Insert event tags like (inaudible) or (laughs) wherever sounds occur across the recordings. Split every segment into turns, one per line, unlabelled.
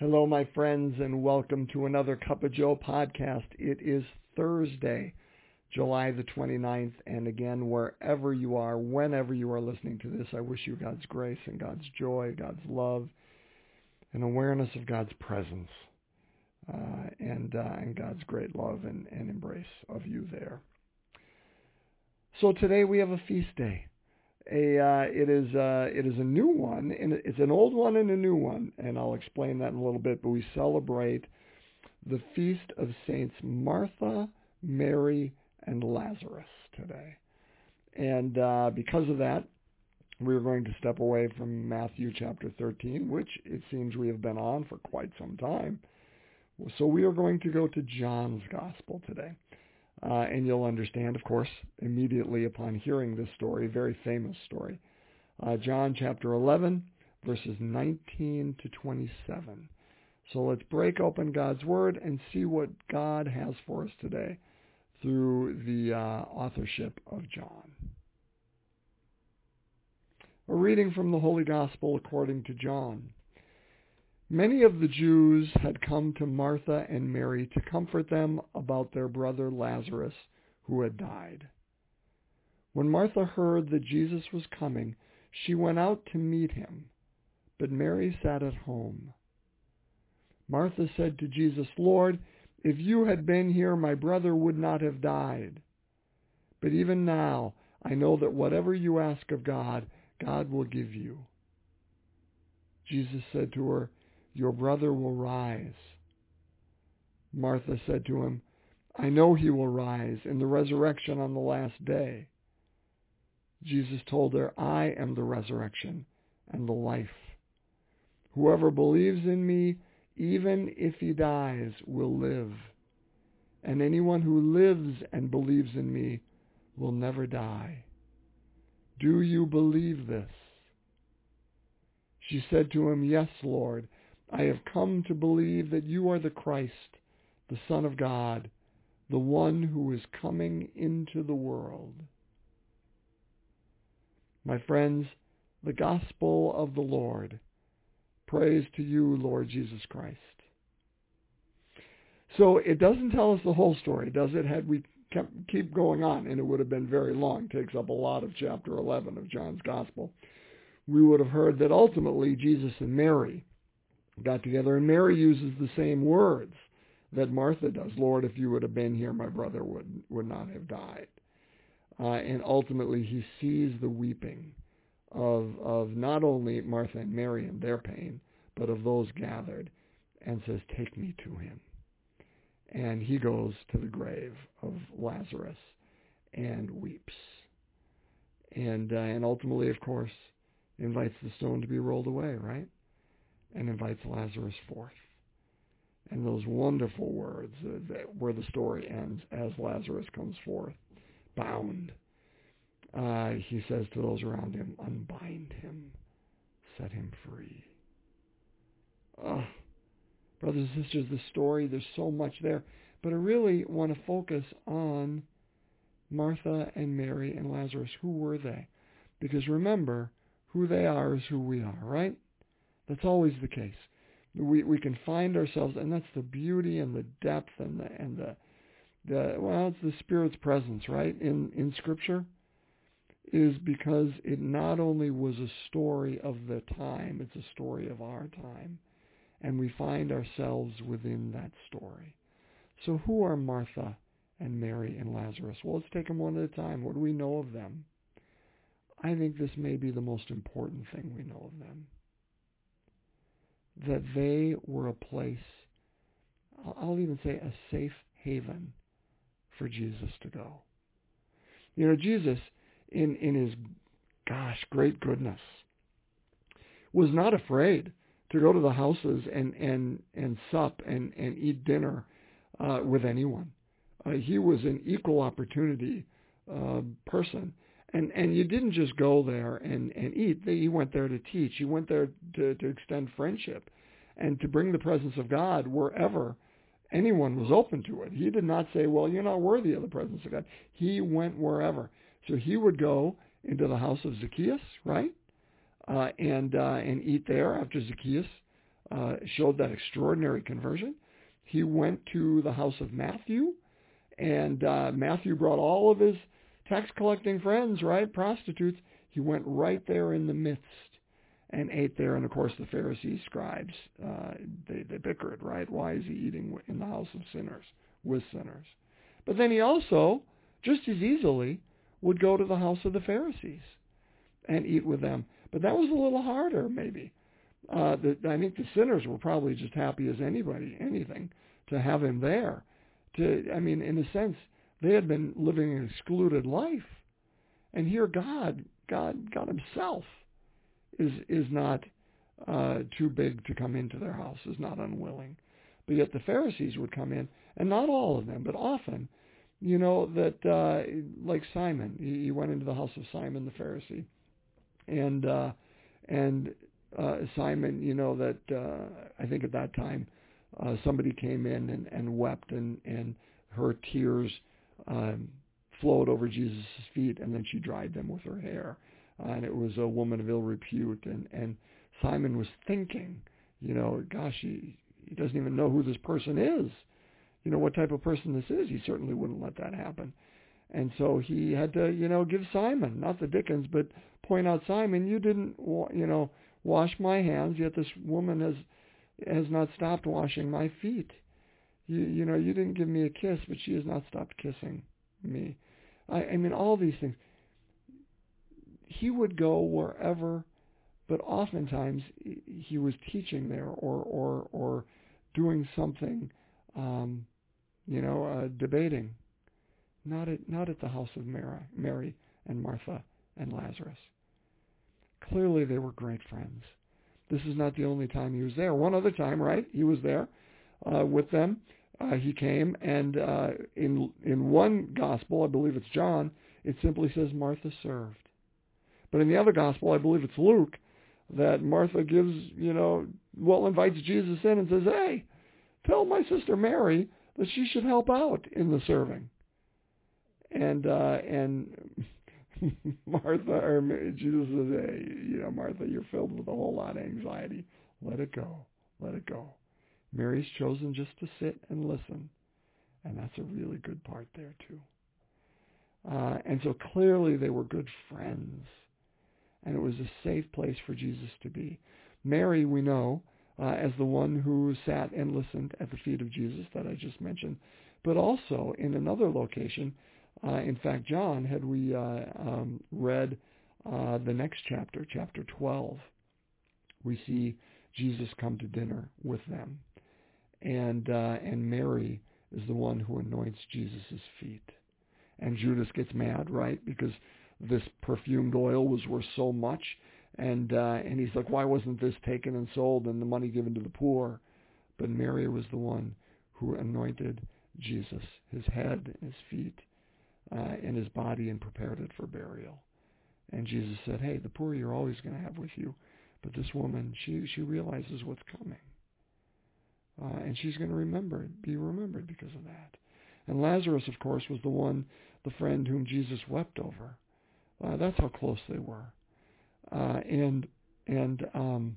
Hello, my friends, and welcome to another Cup of Joe podcast. It is Thursday, July the 29th, and again, wherever you are, whenever you are listening to this, I wish you God's grace and God's joy, God's love, and awareness of God's presence, uh, and, uh, and God's great love and, and embrace of you there. So today we have a feast day a uh, it is uh, it is a new one and it's an old one and a new one and I'll explain that in a little bit but we celebrate the feast of saints Martha, Mary and Lazarus today. And uh, because of that we're going to step away from Matthew chapter 13 which it seems we have been on for quite some time. So we are going to go to John's gospel today. Uh, and you'll understand, of course, immediately upon hearing this story, very famous story. Uh, John chapter 11, verses 19 to 27. So let's break open God's Word and see what God has for us today through the uh, authorship of John. A reading from the Holy Gospel according to John. Many of the Jews had come to Martha and Mary to comfort them about their brother Lazarus, who had died. When Martha heard that Jesus was coming, she went out to meet him, but Mary sat at home. Martha said to Jesus, Lord, if you had been here, my brother would not have died. But even now, I know that whatever you ask of God, God will give you. Jesus said to her, your brother will rise. Martha said to him, I know he will rise in the resurrection on the last day. Jesus told her, I am the resurrection and the life. Whoever believes in me, even if he dies, will live. And anyone who lives and believes in me will never die. Do you believe this? She said to him, Yes, Lord. I have come to believe that you are the Christ, the Son of God, the one who is coming into the world. My friends, the gospel of the Lord. Praise to you, Lord Jesus Christ. So it doesn't tell us the whole story, does it? Had we kept, keep going on, and it would have been very long, takes up a lot of chapter 11 of John's gospel, we would have heard that ultimately Jesus and Mary got together, and Mary uses the same words that Martha does. Lord, if you would have been here, my brother would would not have died. Uh, and ultimately, he sees the weeping of of not only Martha and Mary and their pain, but of those gathered, and says, "Take me to him." And he goes to the grave of Lazarus and weeps. And uh, and ultimately, of course, invites the stone to be rolled away. Right and invites Lazarus forth. And those wonderful words that, where the story ends as Lazarus comes forth, bound. Uh, he says to those around him, unbind him, set him free. Brothers and sisters, the story, there's so much there. But I really want to focus on Martha and Mary and Lazarus. Who were they? Because remember, who they are is who we are, right? That's always the case. We we can find ourselves, and that's the beauty and the depth and the and the the well, it's the Spirit's presence, right? In in Scripture, is because it not only was a story of the time, it's a story of our time, and we find ourselves within that story. So, who are Martha and Mary and Lazarus? Well, let's take them one at a time. What do we know of them? I think this may be the most important thing we know of them that they were a place, I'll even say a safe haven for Jesus to go. You know, Jesus, in, in his, gosh, great goodness, was not afraid to go to the houses and, and, and sup and, and eat dinner uh, with anyone. Uh, he was an equal opportunity uh, person. And and you didn't just go there and and eat. He went there to teach. He went there to to extend friendship, and to bring the presence of God wherever anyone was open to it. He did not say, "Well, you're not worthy of the presence of God." He went wherever. So he would go into the house of Zacchaeus, right, uh, and uh, and eat there after Zacchaeus uh, showed that extraordinary conversion. He went to the house of Matthew, and uh, Matthew brought all of his tax collecting friends, right, prostitutes. He went right there in the midst and ate there. And of course, the Pharisees, scribes, uh, they, they bickered, right? Why is he eating in the house of sinners, with sinners? But then he also, just as easily, would go to the house of the Pharisees and eat with them. But that was a little harder, maybe. Uh, the, I think the sinners were probably just happy as anybody, anything, to have him there. To, I mean, in a sense, they had been living an excluded life, and here God, God, God Himself, is is not uh, too big to come into their house, is not unwilling. But yet the Pharisees would come in, and not all of them, but often, you know, that uh, like Simon, he, he went into the house of Simon the Pharisee, and uh, and uh, Simon, you know, that uh, I think at that time uh, somebody came in and, and wept, and and her tears um, flowed over Jesus' feet, and then she dried them with her hair. Uh, and it was a woman of ill repute, and and Simon was thinking, you know, gosh, he he doesn't even know who this person is, you know, what type of person this is. He certainly wouldn't let that happen. And so he had to, you know, give Simon, not the Dickens, but point out, Simon, you didn't, you know, wash my hands, yet this woman has has not stopped washing my feet. You, you know, you didn't give me a kiss, but she has not stopped kissing me. I, I mean, all these things. He would go wherever, but oftentimes he was teaching there or or or doing something, um, you know, uh, debating. Not at not at the house of Mary, Mary and Martha and Lazarus. Clearly, they were great friends. This is not the only time he was there. One other time, right? He was there uh, with them. Uh, he came, and uh, in in one gospel, I believe it's John, it simply says Martha served. But in the other gospel, I believe it's Luke, that Martha gives, you know, well, invites Jesus in and says, "Hey, tell my sister Mary that she should help out in the serving." And uh, and (laughs) Martha or Jesus says, "Hey, you know, Martha, you're filled with a whole lot of anxiety. Let it go. Let it go." Mary's chosen just to sit and listen, and that's a really good part there too. Uh, and so clearly they were good friends, and it was a safe place for Jesus to be. Mary, we know, uh, as the one who sat and listened at the feet of Jesus that I just mentioned, but also in another location. Uh, in fact, John, had we uh, um, read uh, the next chapter, chapter 12, we see Jesus come to dinner with them and uh, and Mary is the one who anoints Jesus' feet. And Judas gets mad, right? Because this perfumed oil was worth so much, and uh, and he's like, why wasn't this taken and sold and the money given to the poor? But Mary was the one who anointed Jesus, his head, his feet, uh, and his body, and prepared it for burial. And Jesus said, hey, the poor you're always going to have with you, but this woman, she she realizes what's coming. Uh, and she's going to remember it, be remembered because of that. And Lazarus, of course, was the one, the friend whom Jesus wept over. Uh, that's how close they were. Uh, and and um,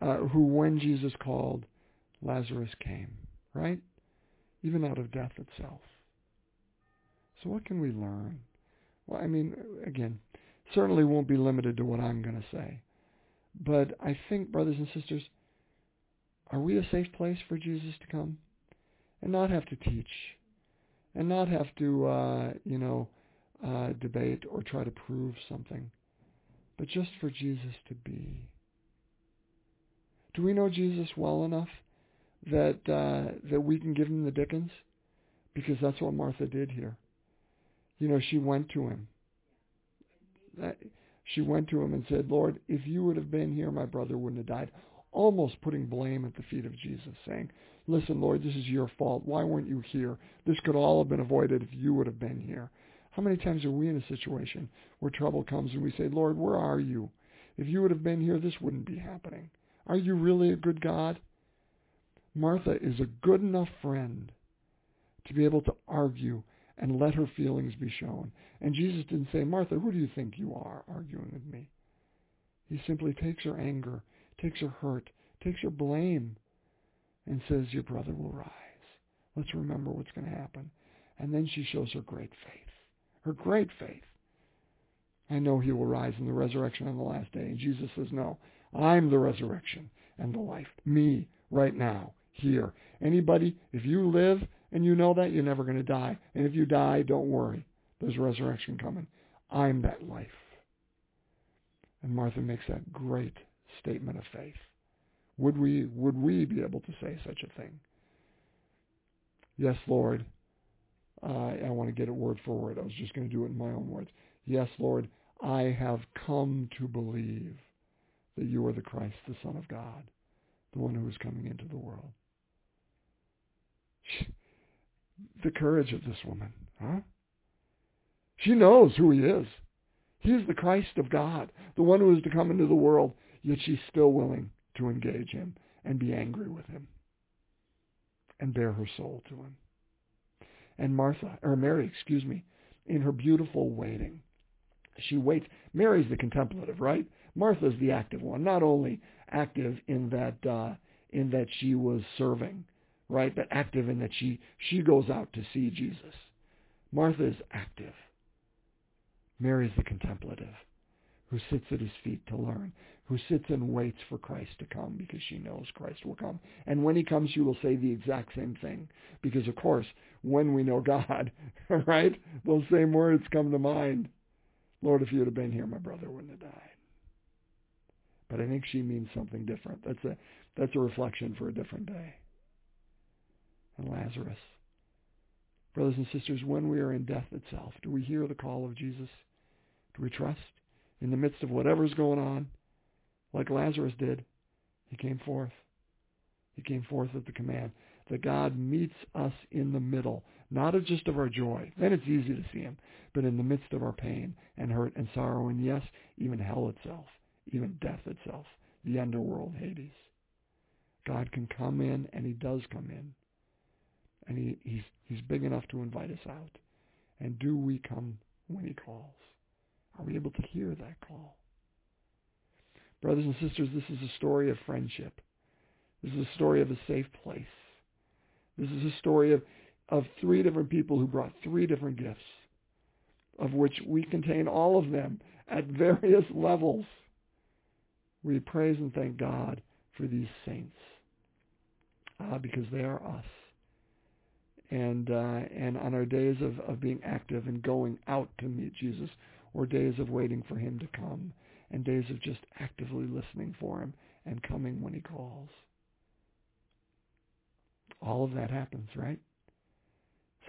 uh, who, when Jesus called, Lazarus came, right? Even out of death itself. So what can we learn? Well, I mean, again, certainly won't be limited to what I'm going to say. But I think, brothers and sisters, are we a safe place for Jesus to come and not have to teach and not have to, uh, you know, uh, debate or try to prove something, but just for Jesus to be? Do we know Jesus well enough that uh, that we can give him the Dickens? Because that's what Martha did here. You know, she went to him. She went to him and said, Lord, if you would have been here, my brother wouldn't have died almost putting blame at the feet of Jesus, saying, Listen, Lord, this is your fault. Why weren't you here? This could all have been avoided if you would have been here. How many times are we in a situation where trouble comes and we say, Lord, where are you? If you would have been here, this wouldn't be happening. Are you really a good God? Martha is a good enough friend to be able to argue and let her feelings be shown. And Jesus didn't say, Martha, who do you think you are arguing with me? He simply takes her anger takes her hurt, takes her blame, and says, Your brother will rise. Let's remember what's going to happen. And then she shows her great faith. Her great faith. I know he will rise in the resurrection on the last day. And Jesus says, No, I'm the resurrection and the life. Me, right now, here. Anybody, if you live and you know that, you're never going to die. And if you die, don't worry. There's resurrection coming. I'm that life. And Martha makes that great statement of faith. Would we, would we be able to say such a thing? Yes, Lord. I want to get it word for word. I was just going to do it in my own words. Yes, Lord, I have come to believe that you are the Christ, the Son of God, the one who is coming into the world. The courage of this woman, huh? She knows who he is. He is the Christ of God, the one who is to come into the world, yet she's still willing to engage him and be angry with him and bare her soul to him. And Martha, or Mary, excuse me, in her beautiful waiting, she waits. Mary's the contemplative, right? Martha's the active one. Not only active in that uh, in that she was serving, right, but active in that she she goes out to see Jesus. Martha is active. Mary's the contemplative, who sits at his feet to learn, who sits and waits for Christ to come because she knows Christ will come. And when he comes, she will say the exact same thing. Because, of course, when we know (laughs) God, right, those same words come to mind. Lord, if you would have been here, my brother wouldn't have died. But I think she means something different. That's a, that's a reflection for a different day. And Lazarus. Brothers and sisters, when we are in death itself, do we hear the call of Jesus? Do we trust? In the midst of whatever's going on, like Lazarus did, he came forth. He came forth at the command that God meets us in the middle, not just of our joy. Then it's easy to see him, but in the midst of our pain and hurt and sorrow, and yes, even hell itself, even death itself, the underworld, Hades. God can come in, and he does come in. And he, he's, he's big enough to invite us out. And do we come when he calls? Are we able to hear that call? Brothers and sisters, this is a story of friendship. This is a story of a safe place. This is a story of, of three different people who brought three different gifts, of which we contain all of them at (laughs) various levels. We praise and thank God for these saints uh, because they are us. And, uh, and on our days of, of being active and going out to meet Jesus, or days of waiting for him to come, and days of just actively listening for him and coming when he calls. All of that happens, right?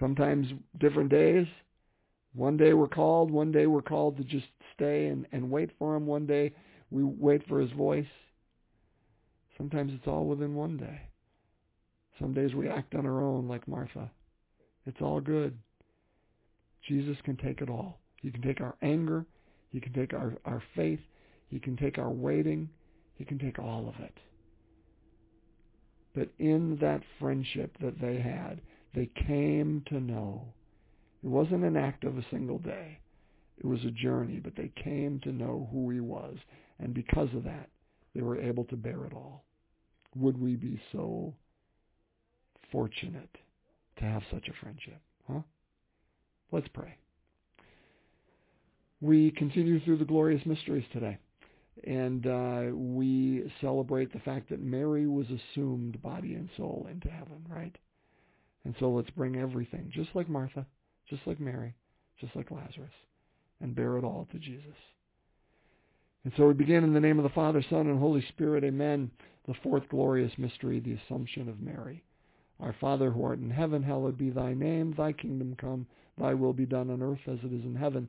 Sometimes different days. One day we're called, one day we're called to just stay and, and wait for him. One day we wait for his voice. Sometimes it's all within one day. Some days we act on our own like Martha. It's all good. Jesus can take it all. He can take our anger. He can take our, our faith. He can take our waiting. He can take all of it. But in that friendship that they had, they came to know. It wasn't an act of a single day. It was a journey, but they came to know who he was. And because of that, they were able to bear it all. Would we be so fortunate to have such a friendship? Huh? Let's pray. We continue through the glorious mysteries today. And uh, we celebrate the fact that Mary was assumed body and soul into heaven, right? And so let's bring everything, just like Martha, just like Mary, just like Lazarus, and bear it all to Jesus. And so we begin in the name of the Father, Son, and Holy Spirit. Amen. The fourth glorious mystery, the Assumption of Mary. Our Father who art in heaven, hallowed be thy name. Thy kingdom come. Thy will be done on earth as it is in heaven.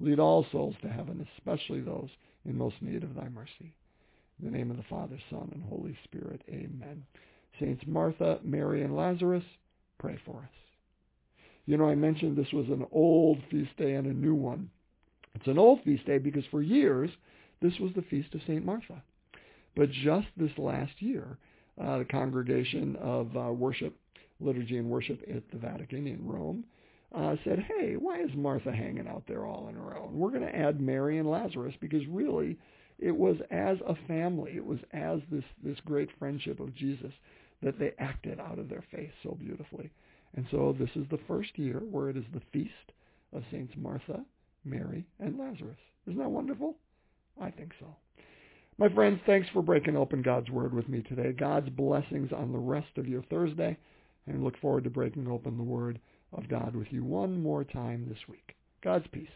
lead all souls to heaven, especially those in most need of thy mercy. In the name of the Father, Son, and Holy Spirit. Amen. Saints Martha, Mary, and Lazarus, pray for us. You know, I mentioned this was an old feast day and a new one. It's an old feast day because for years this was the feast of St. Martha. But just this last year, uh, the Congregation of uh, Worship, Liturgy and Worship at the Vatican in Rome uh, said, hey, why is Martha hanging out there all on her own? We're going to add Mary and Lazarus because really it was as a family, it was as this, this great friendship of Jesus that they acted out of their faith so beautifully. And so this is the first year where it is the feast of Saints Martha, Mary, and Lazarus. Isn't that wonderful? I think so. My friends, thanks for breaking open God's Word with me today. God's blessings on the rest of your Thursday, and look forward to breaking open the Word of God with you one more time this week. God's peace.